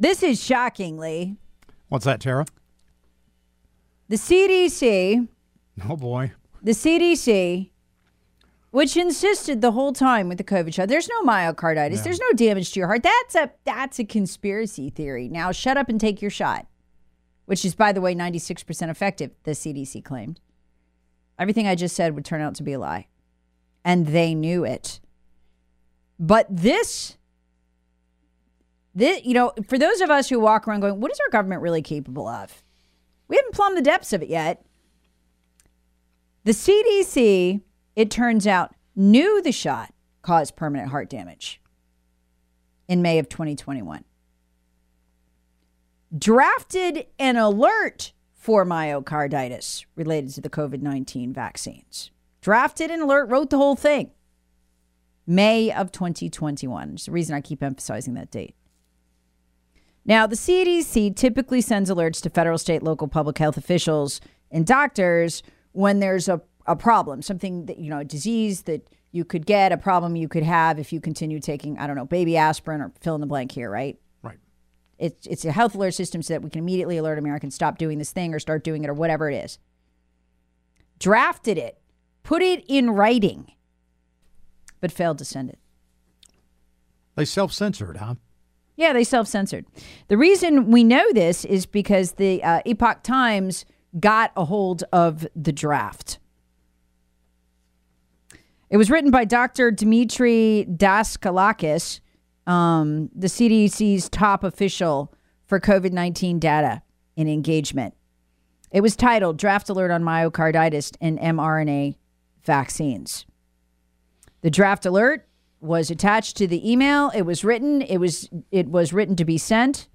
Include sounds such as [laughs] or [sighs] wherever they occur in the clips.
This is shockingly What's that, Tara? the CDC, Oh boy. the CDC, which insisted the whole time with the COVID shot, there's no myocarditis, there's no damage to your heart. That's a that's a conspiracy theory. Now shut up and take your shot, which is by the way 96% effective, the CDC claimed. Everything I just said would turn out to be a lie. And they knew it. But this this, you know, for those of us who walk around going, what is our government really capable of? We haven't plumbed the depths of it yet. The CDC, it turns out, knew the shot caused permanent heart damage in May of 2021. Drafted an alert for myocarditis related to the COVID 19 vaccines. Drafted an alert, wrote the whole thing. May of 2021. It's the reason I keep emphasizing that date. Now, the CDC typically sends alerts to federal, state, local public health officials and doctors when there's a, a problem, something that, you know, a disease that you could get, a problem you could have if you continue taking, I don't know, baby aspirin or fill in the blank here, right? Right. It's, it's a health alert system so that we can immediately alert Americans stop doing this thing or start doing it or whatever it is. Drafted it, put it in writing, but failed to send it. They self censored, huh? Yeah, they self censored. The reason we know this is because the uh, Epoch Times got a hold of the draft. It was written by Dr. Dimitri Daskalakis, um, the CDC's top official for COVID 19 data and engagement. It was titled Draft Alert on Myocarditis and mRNA Vaccines. The draft alert was attached to the email. It was written. It was it was written to be sent,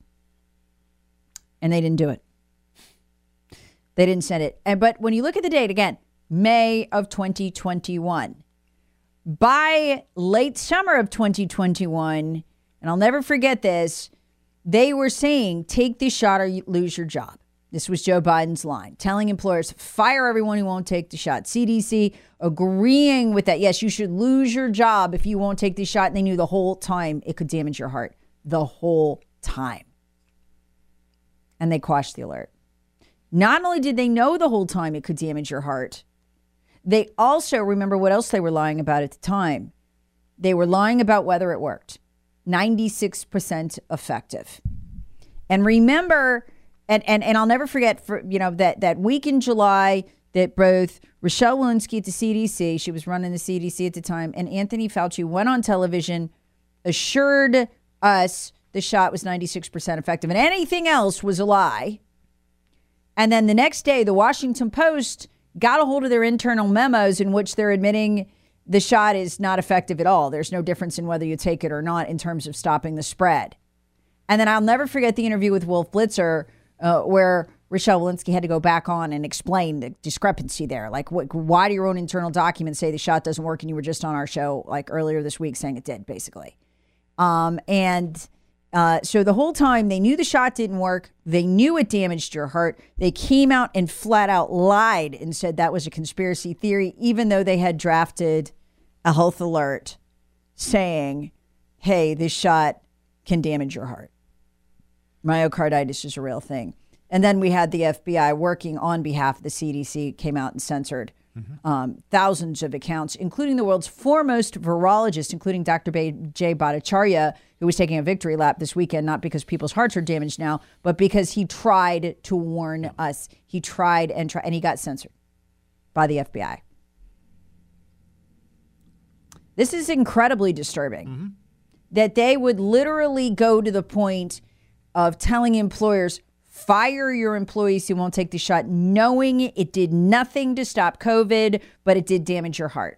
and they didn't do it. They didn't send it. And but when you look at the date again, May of 2021. By late summer of 2021, and I'll never forget this, they were saying, "Take this shot or you lose your job." This was Joe Biden's line, telling employers, fire everyone who won't take the shot. CDC agreeing with that. Yes, you should lose your job if you won't take the shot. And they knew the whole time it could damage your heart. The whole time. And they quashed the alert. Not only did they know the whole time it could damage your heart, they also remember what else they were lying about at the time. They were lying about whether it worked. 96% effective. And remember, and, and, and I'll never forget for you know that that week in July that both Rochelle Walensky at the CDC, she was running the CDC at the time, and Anthony Fauci went on television, assured us the shot was 96% effective and anything else was a lie. And then the next day, the Washington Post got a hold of their internal memos in which they're admitting the shot is not effective at all. There's no difference in whether you take it or not in terms of stopping the spread. And then I'll never forget the interview with Wolf Blitzer, uh, where Rochelle Walensky had to go back on and explain the discrepancy there. Like, wh- why do your own internal documents say the shot doesn't work, and you were just on our show like earlier this week saying it did, basically. Um, and uh, so the whole time they knew the shot didn't work. They knew it damaged your heart. They came out and flat out lied and said that was a conspiracy theory, even though they had drafted a health alert saying, hey, this shot can damage your heart. Myocarditis is a real thing. And then we had the FBI working on behalf of the CDC, came out and censored um, thousands of accounts, including the world's foremost virologist, including Dr. Jay Bhattacharya, who was taking a victory lap this weekend, not because people's hearts are damaged now, but because he tried to warn us. He tried and tried, and he got censored by the FBI. This is incredibly disturbing that they would literally go to the point of telling employers fire your employees who won't take the shot knowing it did nothing to stop covid but it did damage your heart.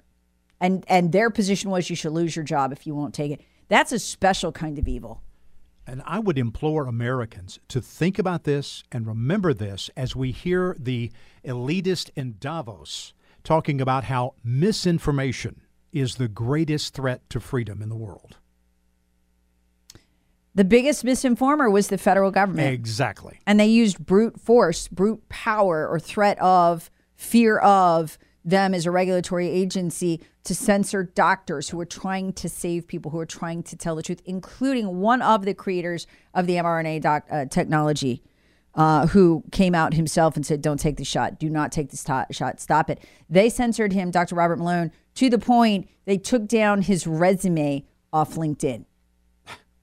And and their position was you should lose your job if you won't take it. That's a special kind of evil. And I would implore Americans to think about this and remember this as we hear the elitist in Davos talking about how misinformation is the greatest threat to freedom in the world. The biggest misinformer was the federal government Exactly. and they used brute force, brute power, or threat of, fear of them as a regulatory agency to censor doctors who were trying to save people, who were trying to tell the truth, including one of the creators of the mRNA doc, uh, technology. Uh, who came out himself and said, Don't take the shot. Do not take the sto- shot. Stop it. They censored him, Dr. Robert Malone, to the point they took down his resume off LinkedIn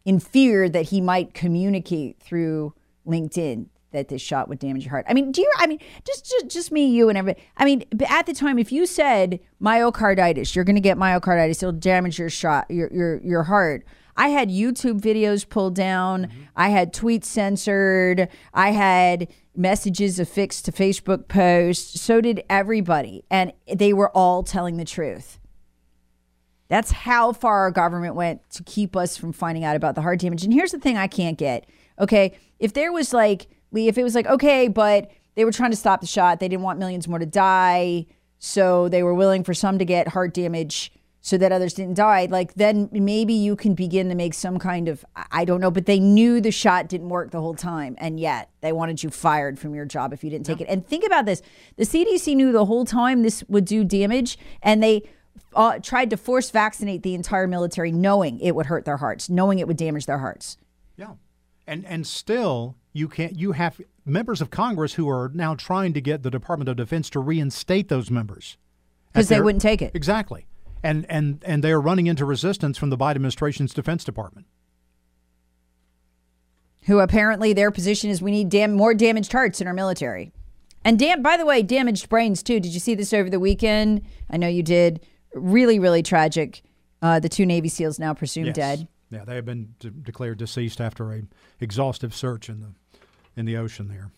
in fear that he might communicate through LinkedIn that this shot would damage your heart. I mean, do you? I mean, just just, just me, you, and everybody. I mean, at the time, if you said myocarditis, you're going to get myocarditis, it'll damage your shot, your your your heart. I had YouTube videos pulled down. Mm-hmm. I had tweets censored. I had messages affixed to Facebook posts. So did everybody, and they were all telling the truth. That's how far our government went to keep us from finding out about the heart damage. And here's the thing I can't get. Okay. If there was like, Lee, if it was like, okay, but they were trying to stop the shot, they didn't want millions more to die. So they were willing for some to get heart damage so that others didn't die. Like, then maybe you can begin to make some kind of, I- I don't know, but they knew the shot didn't work the whole time. And yet they wanted you fired from your job if you didn't take it. And think about this the CDC knew the whole time this would do damage. And they, uh, tried to force vaccinate the entire military, knowing it would hurt their hearts, knowing it would damage their hearts. Yeah. And and still you can't you have members of Congress who are now trying to get the Department of Defense to reinstate those members because they wouldn't take it. Exactly. And and and they are running into resistance from the Biden administration's Defense Department. Who apparently their position is we need dam- more damaged hearts in our military, and dam- by the way, damaged brains too. Did you see this over the weekend? I know you did. Really, really tragic. Uh, the two Navy SEALs now presumed Yes. dead. Yeah, they have been de- declared deceased after a exhaustive search in the in the ocean there.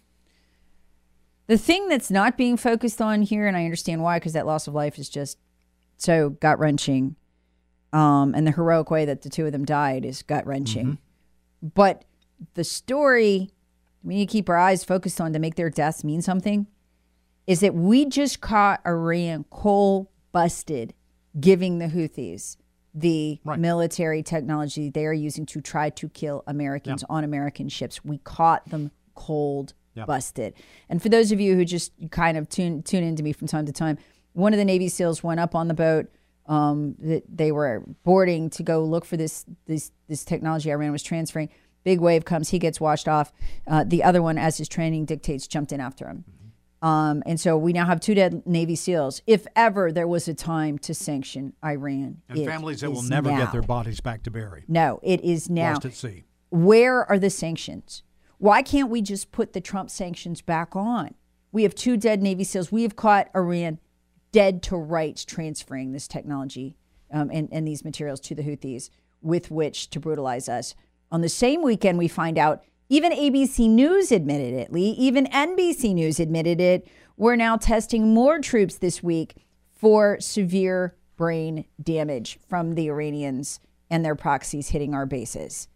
The thing that's not being focused on here, and I understand why, because that loss of life is just so gut wrenching. Um, and the heroic way that the two of them died is gut wrenching. But the story we need to keep our eyes focused on to make their deaths mean something is that we just caught Iran coal busted giving the Houthis the Right. military technology they are using to try to kill Americans on American ships. We caught them cold Yeah. busted. And for those of you who just kind of tune tune into me from time to time, one of the Navy SEALs went up on the boat um, that they were boarding to go look for this this this technology Iran was transferring. Big wave comes, he gets washed off. Uh, the other one, as his training dictates, jumped in after him. Um, and so we now have two dead Navy SEALs. If ever there was a time to sanction Iran, And families that will never now. get their bodies back to bury. No, it is now. Lost at sea. Where are the sanctions? Why can't we just put the Trump sanctions back on? We have two dead Navy SEALs. We have caught Iran dead to rights transferring this technology um, and, and these materials to the Houthis with which to brutalize us. On the same weekend, we find out even ABC News admitted it, Lee. Even NBC News admitted it. We're now testing more troops this week for severe brain damage from the Iranians and their proxies hitting our bases.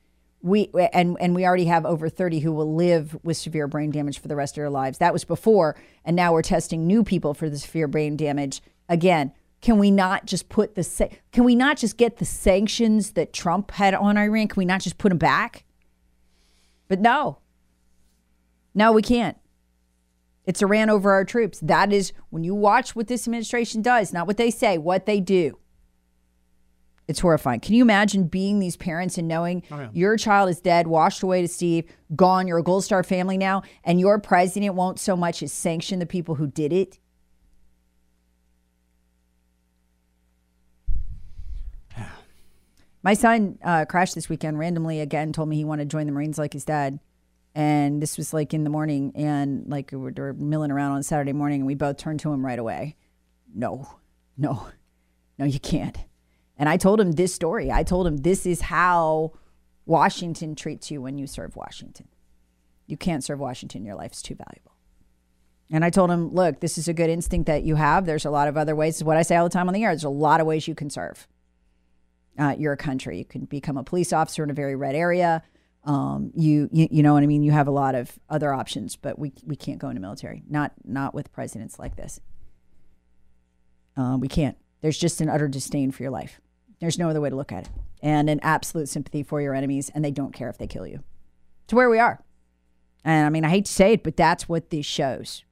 We and and we already have over 30 who will live with severe brain damage for the rest of their lives. That was before and now we're testing new people for the severe brain damage. Again can we not just put the can we not just get the sanctions that Trump had on Iran? Can we not just put them back but no no we can't it's Iran over our troops that is when you watch what this administration does not what they say what they do it's horrifying. Can you imagine being these parents and knowing oh, your child is dead, washed away to Steve, gone, you're a Gold Star family now, and your president won't so much as sanction the people who did it? My son uh, crashed this weekend randomly again, told me he wanted to join the Marines like his dad. And this was like in the morning, and like we were, we were milling around on Saturday morning, and we both turned to him right away. No, no, no, you can't. And I told him this story. I told him this is how Washington treats you when you serve Washington. You can't serve Washington, your life's too valuable. And I told him, look, this is a good instinct that you have. There's a lot of other ways. This is what I say all the time on the air. There's a lot of ways you can serve uh, your country. You can become a police officer in a very red area. Um, you, you you know what I mean. You have a lot of other options, but we we can't go into military. Not not with presidents like this. Uh, we can't. There's just an utter disdain for your life. There's no other way to look at it, and an absolute sympathy for your enemies, and they don't care if they kill you. To where we are. And I mean, I hate to say it, but that's what this shows.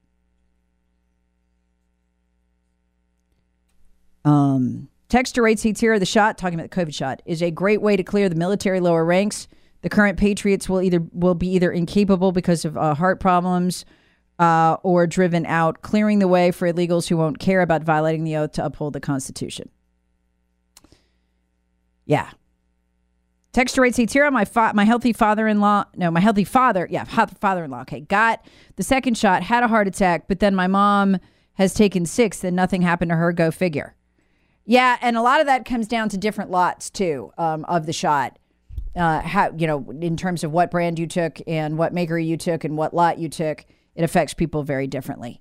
Um, Texture rates heats here. The shot, talking about the COVID shot, is a great way to clear the military lower ranks. The current patriots will either will be either incapable because of uh, heart problems uh, or driven out, clearing the way for illegals who won't care about violating the oath to uphold the Constitution. Yeah. Texture rates heats here. My fa- my healthy father-in-law, no, my healthy father, yeah, father-in-law. Okay, got the second shot, had a heart attack, but then my mom has taken six, and nothing happened to her. Go figure. Yeah, and a lot of that comes down to different lots too um, of the shot. Uh, how you know, in terms of what brand you took and what maker you took and what lot you took, it affects people very differently.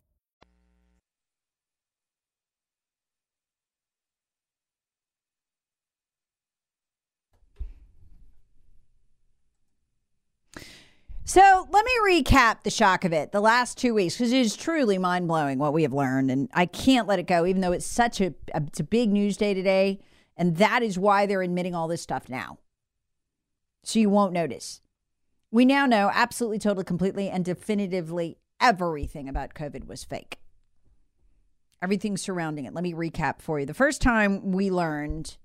So let me recap the shock of it the last two weeks because it is truly mind blowing what we have learned, and I can't let it go, even though it's such a, a it's a big news day today, and that is why they're admitting all this stuff now. So you won't notice. We now know absolutely, totally, completely, and definitively everything about COVID was fake. Everything surrounding it. Let me recap for you. The first time we learned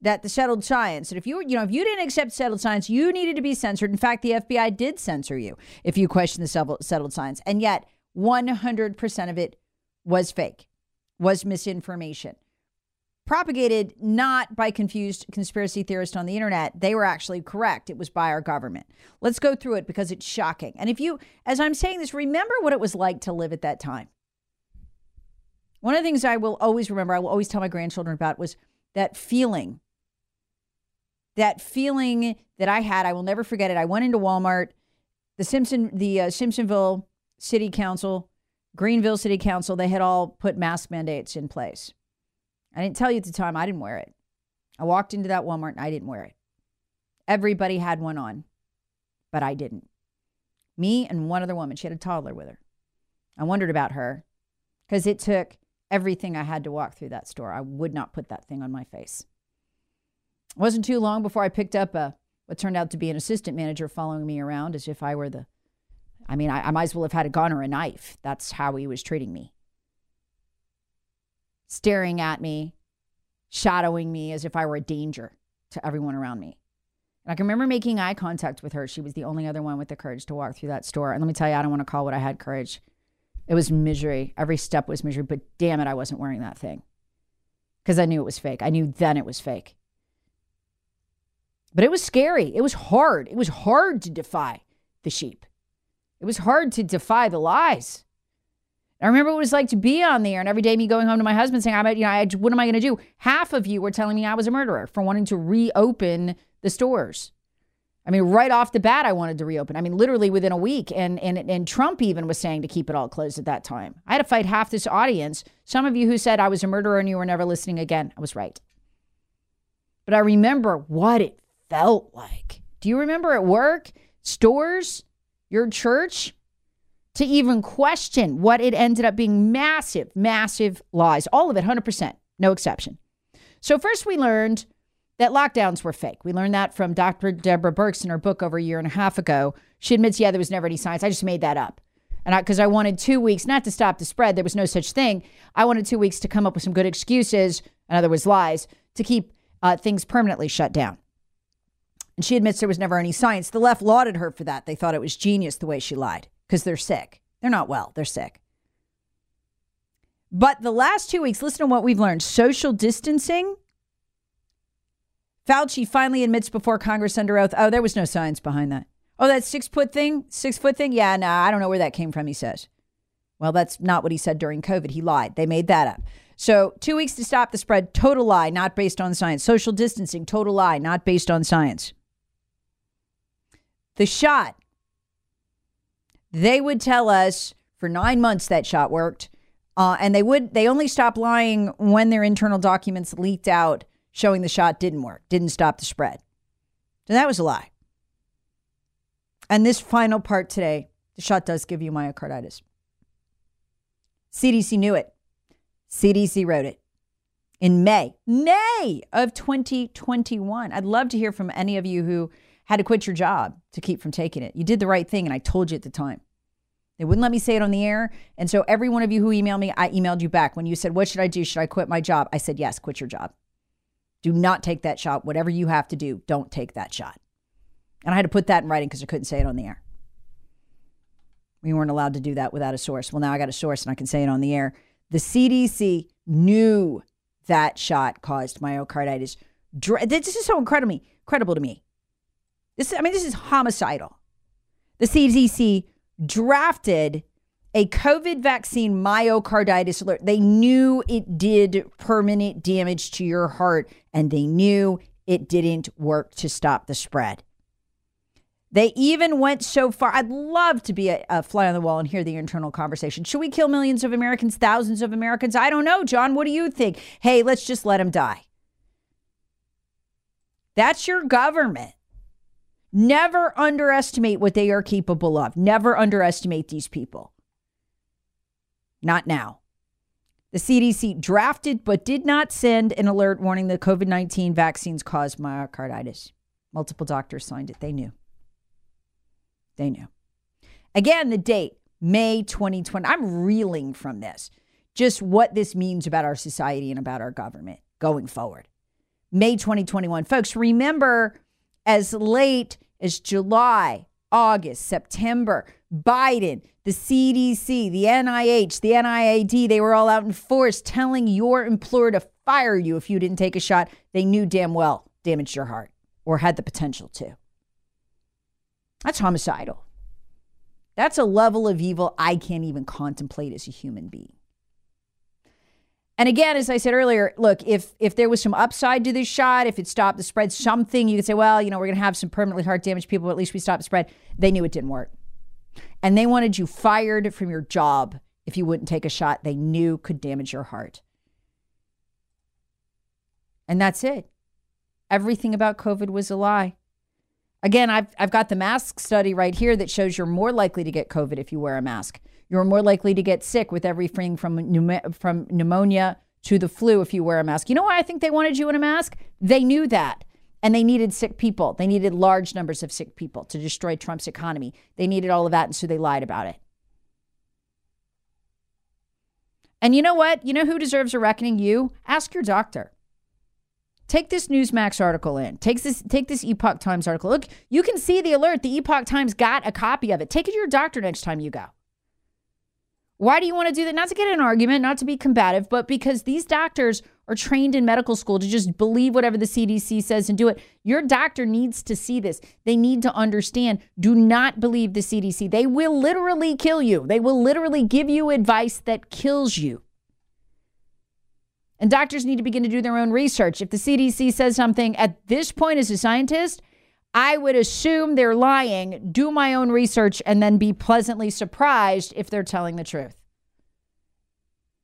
that the settled science, and if you you know if you didn't accept settled science, you needed to be censored. In fact, the FBI did censor you if you questioned the settled science, and yet 100% of it was fake, was misinformation, propagated not by confused conspiracy theorists on the internet. They were actually correct. It was by our government. Let's go through it because it's shocking. And if you, as I'm saying this, remember what it was like to live at that time. One of the things I will always remember, I will always tell my grandchildren about was that feeling that feeling that I had, I will never forget it. I went into Walmart, the Simpson, the uh, Simpsonville City Council, Greenville City Council, they had all put mask mandates in place. I didn't tell you at the time, I didn't wear it. I walked into that Walmart and I didn't wear it. Everybody had one on, but I didn't. Me and one other woman, she had a toddler with her. I wondered about her because it took everything I had to walk through that store. I would not put that thing on my face. It wasn't too long before I picked up a what turned out to be an assistant manager following me around as if I were the. I mean, I, I might as well have had a gun or a knife. That's how he was treating me. Staring at me, shadowing me as if I were a danger to everyone around me. And I can remember making eye contact with her. She was the only other one with the courage to walk through that store. And let me tell you, I don't want to call what I had courage. It was misery. Every step was misery, but damn it, I wasn't wearing that thing because I knew it was fake. I knew then it was fake. But it was scary. It was hard. It was hard to defy the sheep. It was hard to defy the lies. I remember what it was like to be on the air, and every day me going home to my husband saying, "I'm, you know, I, what am I going to do?" Half of you were telling me I was a murderer for wanting to reopen the stores. I mean, right off the bat, I wanted to reopen. I mean, literally within a week, and and and Trump even was saying to keep it all closed at that time. I had to fight half this audience. Some of you who said I was a murderer and you were never listening again, I was right. But I remember what it felt like. Do you remember at work, stores, your church? To even question what it ended up being massive, massive lies. All of it, 100%, no exception. So, first we learned that lockdowns were fake. We learned that from Dr. Deborah Birx in her book over a year and a half ago. She admits, yeah, there was never any science. I just made that up. And because I, I, wanted two weeks, not to stop the spread, there was no such thing. I wanted two weeks to come up with some good excuses, in other words, lies, to keep uh, things permanently shut down. And she admits there was never any science. The left lauded her for that. They thought it was genius the way she lied because they're sick. They're not well, they're sick. But the last two weeks, listen to what we've learned social distancing. Fauci finally admits before Congress under oath, oh, there was no science behind that. Oh, that six foot thing, six foot thing? Yeah, no, nah, I don't know where that came from, he says. Well, that's not what he said during COVID. He lied. They made that up. So, two weeks to stop the spread, total lie, not based on science. Social distancing, total lie, not based on science. The shot. They would tell us for nine months that shot worked. Uh, and they would they only stopped lying when their internal documents leaked out showing the shot didn't work, didn't stop the spread. So that was a lie. And this final part today, the shot does give you myocarditis. CDC knew it. CDC wrote it in May, May of 2021. I'd love to hear from any of you who had to quit your job to keep from taking it. You did the right thing, and I told you at the time. They wouldn't let me say it on the air. And so, every one of you who emailed me, I emailed you back. When you said, What should I do? Should I quit my job? I said, Yes, quit your job. Do not take that shot. Whatever you have to do, don't take that shot. And I had to put that in writing because I couldn't say it on the air. We weren't allowed to do that without a source. Well, now I got a source and I can say it on the air. The CDC knew that shot caused myocarditis. This is so incredible, incredible to me. This, I mean, this is homicidal. The CDC drafted a COVID vaccine myocarditis alert. They knew it did permanent damage to your heart, and they knew it didn't work to stop the spread. They even went so far. I'd love to be a, a, fly on the wall and hear the internal conversation. Should we kill millions of Americans, thousands of Americans? I don't know, John. What do you think? Hey, let's just let them die. That's your government. Never underestimate what they are capable of. Never underestimate these people. Not now. The CDC drafted but did not send an alert warning that COVID 19 vaccines cause myocarditis. Multiple doctors signed it. They knew. They knew. Again, the date, May 2020. I'm reeling from this. Just what this means about our society and about our government going forward. May 2021. Folks, remember as late as July, August, September, Biden, the CDC, the NIH, the NIAID, they were all out in force telling your employer to fire you if you didn't take a shot they knew damn well damaged your heart or had the potential to. That's homicidal. That's a level of evil I can't even contemplate as a human being. And again, as I said earlier, look, if if there was some upside to this shot, if it stopped the spread, something you could say, well, you know, we're going to have some permanently heart damage people, but at least we stopped the spread. They knew it didn't work. And they wanted you fired from your job if you wouldn't take a shot they knew could damage your heart. And that's it. Everything about COVID was a lie. Again, I've, I've got the mask study right here that shows you're more likely to get COVID if you wear a mask. You're more likely to get sick with everything from, from pneumonia to the flu if you wear a mask. You know why I think they wanted you in a mask? They knew that. And they needed sick people. They needed large numbers of sick people to destroy Trump's economy. They needed all of that. And so they lied about it. And you know what? You know who deserves a reckoning? You. Ask your doctor. Take this Newsmax article in. Take this take this Epoch Times article. Look, you can see the alert. The Epoch Times got a copy of it. Take it to your doctor next time you go. Why do you want to do that? Not to get an argument, not to be combative, but because these doctors are trained in medical school to just believe whatever the CDC says and do it. Your doctor needs to see this. They need to understand. Do not believe the CDC. They will literally kill you. They will literally give you advice that kills you. And doctors need to begin to do their own research. If the CDC says something at this point as a scientist, I would assume they're lying, do my own research, and then be pleasantly surprised if they're telling the truth.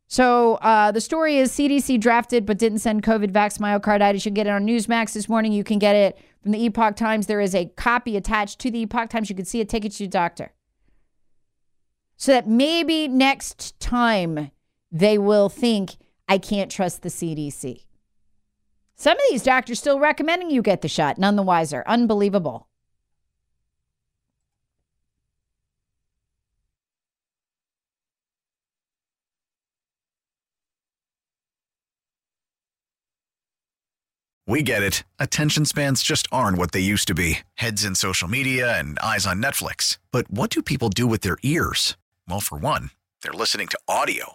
So uh, the story is CDC drafted but didn't send COVID vax myocarditis. You can get it on Newsmax this morning. You can get it from the Epoch Times. There is a copy attached to the Epoch Times. You can see it. Take it to your doctor. So that maybe next time they will think, I can't trust the CDC. Some of these doctors still recommending you get the shot, none the wiser. Unbelievable. We get it. Attention spans just aren't what they used to be heads in social media and eyes on Netflix. But what do people do with their ears? Well, for one, they're listening to audio.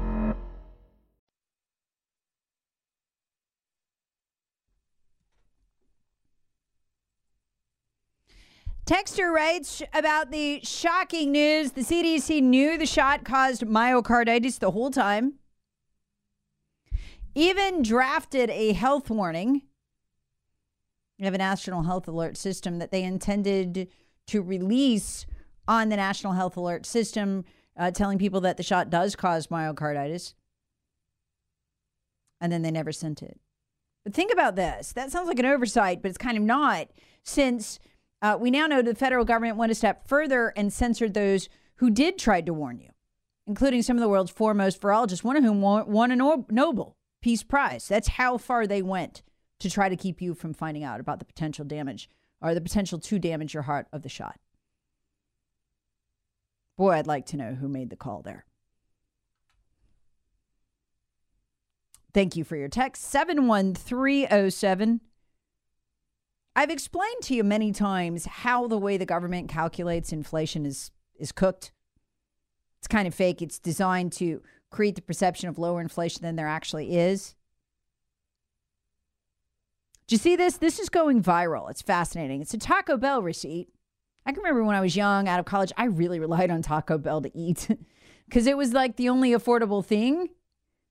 Texter writes about the shocking news. The CDC knew the shot caused myocarditis the whole time. Even drafted a health warning. We have a national health alert system that they intended to release on the national health alert system, uh, telling people that the shot does cause myocarditis. And then they never sent it. But think about this. That sounds like an oversight, but it's kind of not, since uh, we now know the federal government went a step further and censored those who did try to warn you, including some of the world's foremost virologists, one of whom won a Nobel Peace Prize. That's how far they went to try to keep you from finding out about the potential damage or the potential to damage your heart of the shot. Boy, I'd like to know who made the call there. Thank you for your text 71307. I've explained to you many times how the way the government calculates inflation is is cooked. It's kind of fake. It's designed to create the perception of lower inflation than there actually is. Do you see this? This is going viral. It's fascinating. It's a Taco Bell receipt. I can remember when I was young, out of college, I really relied on Taco Bell to eat [laughs] because it was like the only affordable thing.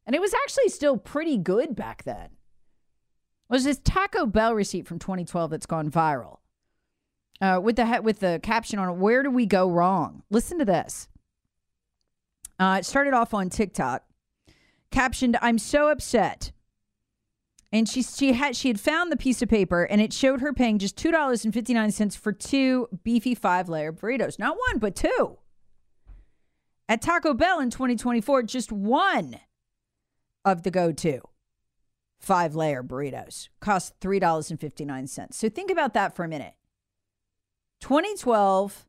And it was actually still pretty good back then was this Taco Bell receipt from 2012 that's gone viral. Uh, with the with the caption on it, "Where do we go wrong?" Listen to this. Uh, it started off on TikTok, captioned, "I'm so upset." And she she had she had found the piece of paper and it showed her paying just two dollars and fifty nine cents for two beefy five layer burritos, not one but two. At Taco Bell in 2024, just one of the go to five layer burritos. Cost $3.59. So think about that for a minute. 2012,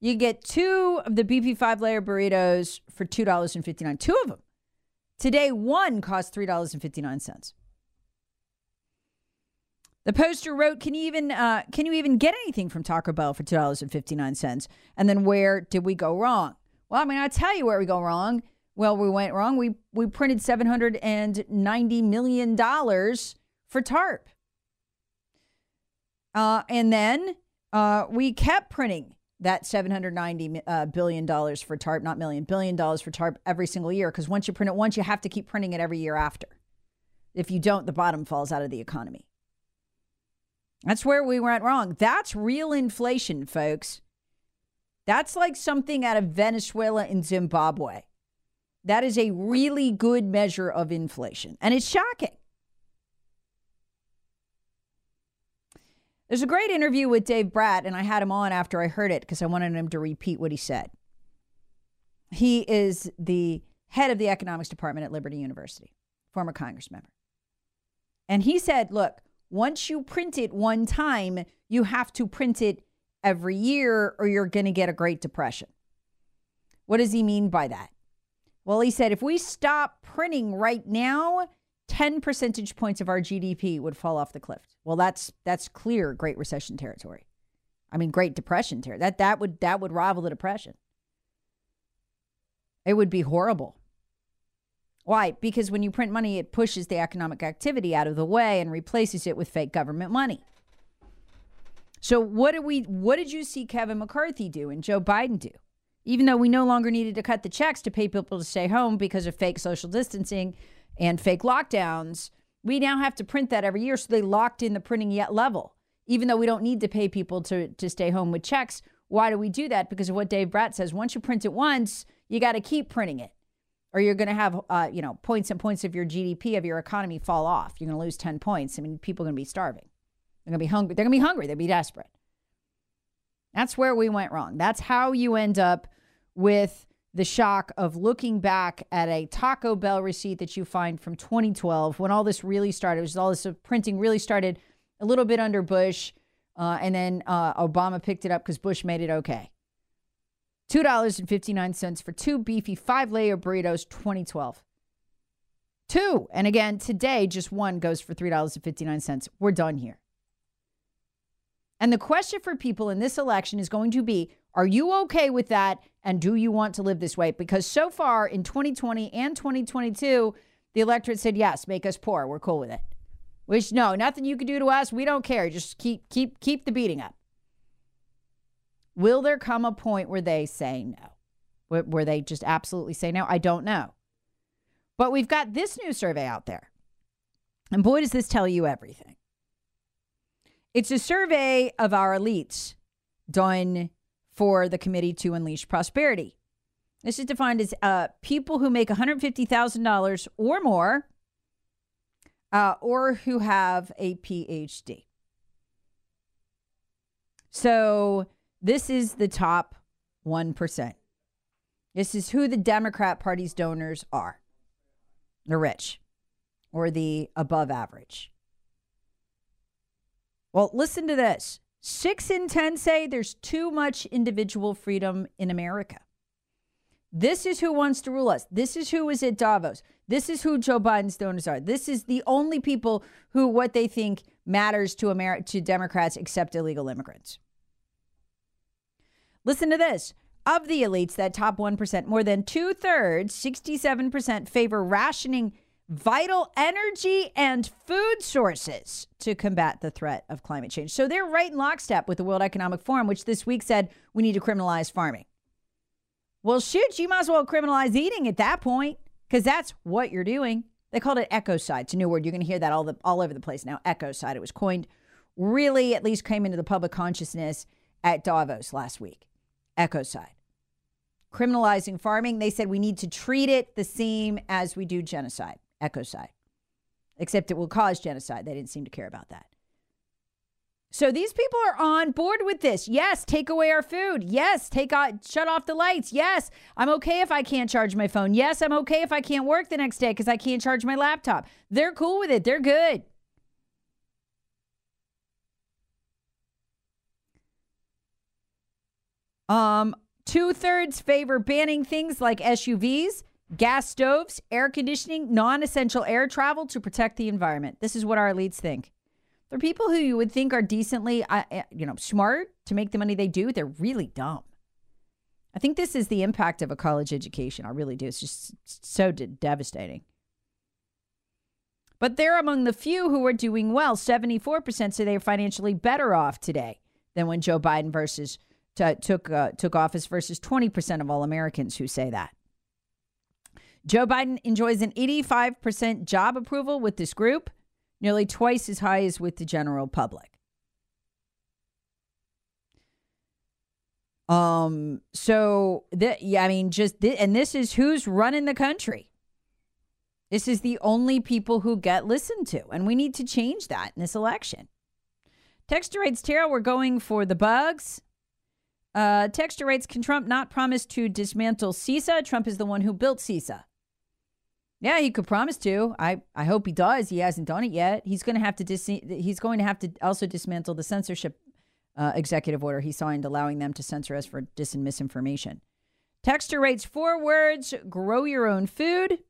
you get two of the beefy five layer burritos for $2.59. Two of them. Today, one costs $3.59. The poster wrote, "Can you even uh, can you even get anything from Taco Bell for two dollars and fifty nine cents?" And then where did we go wrong? Well, I mean, I tell you where we go wrong. Well, we went wrong. We we printed seven hundred and ninety million dollars for TARP, uh, and then uh, we kept printing that seven hundred ninety uh, billion dollars for TARP, not million, billion dollars for TARP every single year. Because once you print it once, you have to keep printing it every year after. If you don't, the bottom falls out of the economy. That's where we went wrong. That's real inflation, folks. That's like something out of Venezuela and Zimbabwe. That is a really good measure of inflation. And it's shocking. There's a great interview with Dave Brat, and I had him on after I heard it because I wanted him to repeat what he said. He is the head of the economics department at Liberty University, former Congress member. And he said, look, once you print it one time, you have to print it every year or you're going to get a Great Depression. What does he mean by that? Well, he said if we stop printing right now, 10 percentage points of our GDP would fall off the cliff. Well, that's that's clear Great Recession territory. I mean, Great Depression territory. That that would that would rival the Depression. It would be horrible. Why? Because when you print money, it pushes the economic activity out of the way and replaces it with fake government money. So what did we what did you see Kevin McCarthy do and Joe Biden do? Even though we no longer needed to cut the checks to pay people to stay home because of fake social distancing and fake lockdowns, we now have to print that every year. So they locked in the printing yet level. Even though we don't need to pay people to, to stay home with checks, why do we do that? Because of what Dave Brat says. Once you print it once, you got to keep printing it or you're going to have uh, you know points and points of your GDP of your economy fall off. You're going to lose 10 points. I mean, people are going to be starving. They're going to be hungry. They're going to be hungry. They'll be desperate. That's where we went wrong. That's how you end up with the shock of looking back at a Taco Bell receipt that you find from 2012 when all this really started. Was all this printing really started a little bit under Bush, uh, and then uh, Obama picked it up because Bush made it okay. $2.59 for two beefy five layer burritos, 2012. Two. And again, today, just one goes for $3.59. We're done here. And the question for people in this election is going to be are you okay with that? And do you want to live this way? Because so far in 2020 and 2022, the electorate said, yes, make us poor. We're cool with it. Which, no, nothing you can do to us. We don't care. Just keep, keep, keep the beating up. Will there come a point where they say no? Where they just absolutely say no? I don't know. But we've got this new survey out there. And boy, does this tell you everything. It's a survey of our elites done for the Committee to Unleash Prosperity. This is defined as uh, people who make $150,000 or more uh, or who have a PhD. So this is the top 1%. This is who the Democrat Party's donors are the rich or the above average. Well, listen to this. Six in 10 say there's too much individual freedom in America. This is who wants to rule us. This is who is at Davos. This is who Joe Biden's donors are. This is the only people who what they think matters to Ameri- to Democrats except illegal immigrants. Listen to this. Of the elites, that top 1%, more than two thirds, 67%, favor rationing vital energy and food sources to combat the threat of climate change. So they're right in lockstep with the World Economic Forum, which this week said we need to criminalize farming. Well, shoot, you might as well criminalize eating at that point because that's what you're doing. They called it ecocide. It's a new word. You're going to hear that all the all over the place now. Ecocide. It was coined, really, at least came into the public consciousness at Davos last week ecocide. Criminalizing farming, they said we need to treat it the same as we do genocide, ecocide, except it will cause genocide. They didn't seem to care about that. So these people are on board with this. Yes, take away our food. Yes, take out, shut off the lights. Yes, I'm okay if I can't charge my phone. Yes, I'm okay if I can't work the next day because I can't charge my laptop. They're cool with it. They're good. Um, Two thirds favor banning things like SUVs, gas stoves, air conditioning, non essential air travel to protect the environment. This is what our elites think. For people who you would think are decently, uh, uh, you know, smart to make the money they do, they're really dumb. I think this is the impact of a college education. I really do. It's just so devastating. But they're among the few who are doing well. 74% say they are financially better off today than when Joe Biden versus t- took uh, took office versus 20% of all Americans who say that. Joe Biden enjoys an 85% job approval with this group, nearly twice as high as with the general public. Um, so that yeah, I mean, just thi- and this is who's running the country. This is the only people who get listened to, and we need to change that in this election. Texture writes, Tara, we're going for the bugs. Uh, Texture can Trump not promise to dismantle CISA? Trump is the one who built CISA. Yeah, he could promise to. I, I hope he does. He hasn't done it yet. He's going to have to dis- he's going to have to also dismantle the censorship uh, executive order he signed allowing them to censor us for dis and misinformation. Texture writes four words: grow your own food.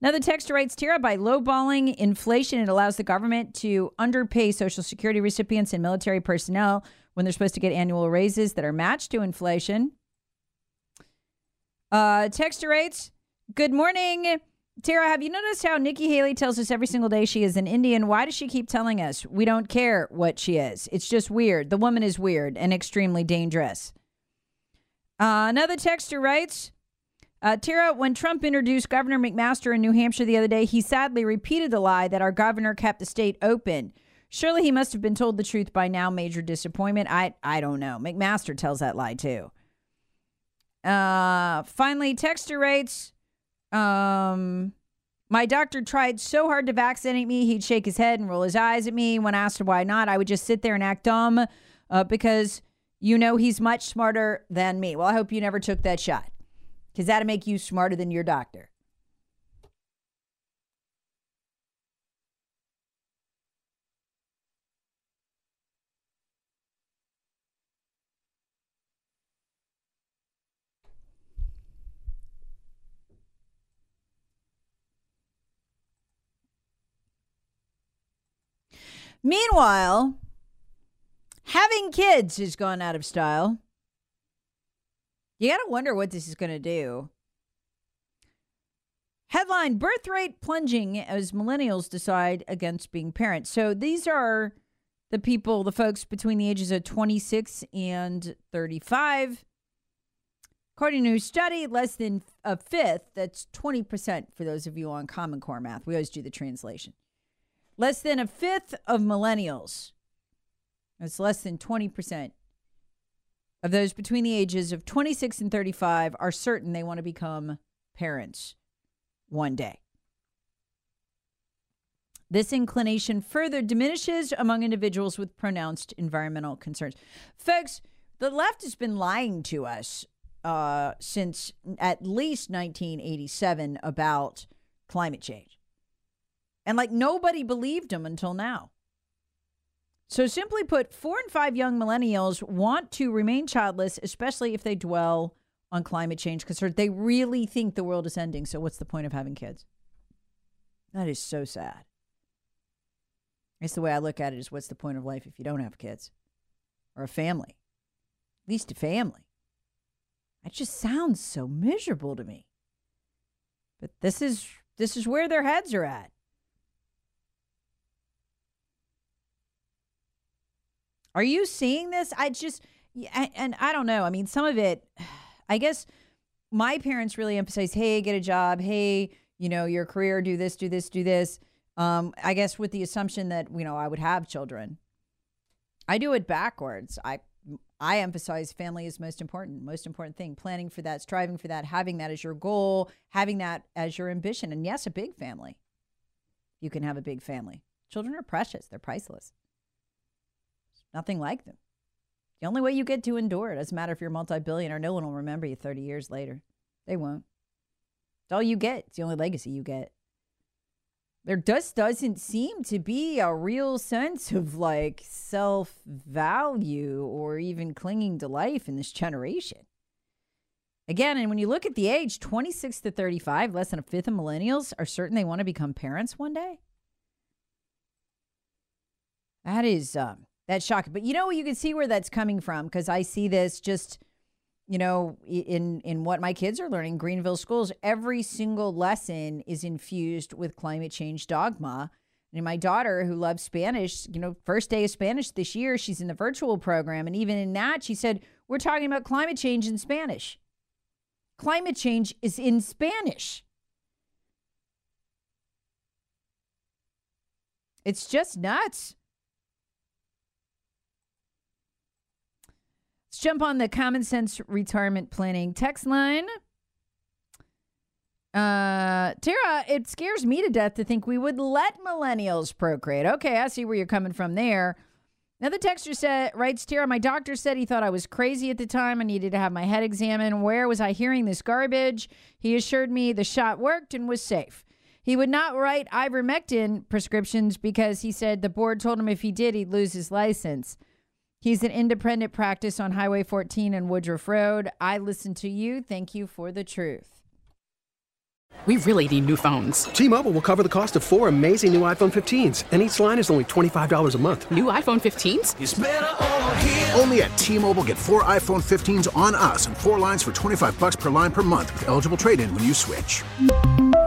Now, the texter writes Tara, by lowballing inflation, it allows the government to underpay Social Security recipients and military personnel when they're supposed to get annual raises that are matched to inflation. Uh, texter writes, Good morning. Tara, have you noticed how Nikki Haley tells us every single day she is an Indian? Why does she keep telling us? We don't care what she is. It's just weird. The woman is weird and extremely dangerous. Uh, another texter writes, uh, Tara, when Trump introduced Governor McMaster in New Hampshire the other day, he sadly repeated the lie that our governor kept the state open. Surely he must have been told the truth by now. Major disappointment. I I don't know. McMaster tells that lie too. Uh, finally, texter rates. Um, my doctor tried so hard to vaccinate me, he'd shake his head and roll his eyes at me. When asked why not, I would just sit there and act dumb uh, because you know he's much smarter than me. Well, I hope you never took that shot because that'll make you smarter than your doctor. Meanwhile, having kids has gone out of style. You got to wonder what this is going to do. Headline Birth rate plunging as millennials decide against being parents. So these are the people, the folks between the ages of 26 and 35. According to a study, less than a fifth, that's 20% for those of you on Common Core math. We always do the translation. Less than a fifth of millennials, that's less than 20%, of those between the ages of 26 and 35 are certain they want to become parents one day. This inclination further diminishes among individuals with pronounced environmental concerns. Folks, the left has been lying to us uh, since at least 1987 about climate change. And like nobody believed them until now. So, simply put, four and five young millennials want to remain childless, especially if they dwell on climate change because they really think the world is ending. So, what's the point of having kids? That is so sad. It's the way I look at it is what's the point of life if you don't have kids or a family? At least a family. It just sounds so miserable to me. But this is this is where their heads are at. Are you seeing this? I just, and I don't know. I mean, some of it, [sighs] I guess my parents really emphasize, hey, get a job. Hey, you know, your career, do this, do this, do this. Um, I guess with the assumption that, you know, I would have children. I do it backwards. I, I emphasize family is most important, most important thing. Planning for that, striving for that, having that as your goal, having that as your ambition. And yes, a big family. You can have a big family. Children are precious, they're priceless. Nothing like them. The only way you get to endure it doesn't matter if you're a multi-billionaire. No one will remember you 30 years later. They won't. It's all you get. It's the only legacy you get. There just doesn't seem to be a real sense of like self value or even clinging to life in this generation. Again, and when you look at the age 26 to 35, less than a fifth of millennials are certain they want to become parents one day. That is um, that's shocking. But you know, you can see where that's coming from because I see this just, you know, in in what my kids are learning. Greenville schools, every single lesson is infused with climate change dogma. And my daughter, who loves Spanish, you know, first day of Spanish this year, she's in the virtual program, and even in that, she said, "We're talking about climate change in Spanish. Climate change is in Spanish." It's just nuts. Jump on the common sense retirement planning text line. Uh, Tara, it scares me to death to think we would let millennials procreate. Okay, I see where you're coming from there. Another texter said, writes, Tara, my doctor said he thought I was crazy at the time. I needed to have my head examined. Where was I hearing this garbage? He assured me the shot worked and was safe. He would not write ivermectin prescriptions because he said the board told him if he did, he'd lose his license. He's an independent practice on Highway 14 and Woodruff Road. I listen to you. Thank you for the truth. We really need new phones. T-Mobile will cover the cost of four amazing new iPhone 15s, and each line is only $25 a month. New iPhone 15s? Only at T-Mobile get four iPhone 15s on us and four lines for 25 bucks per line per month with eligible trade-in when you switch.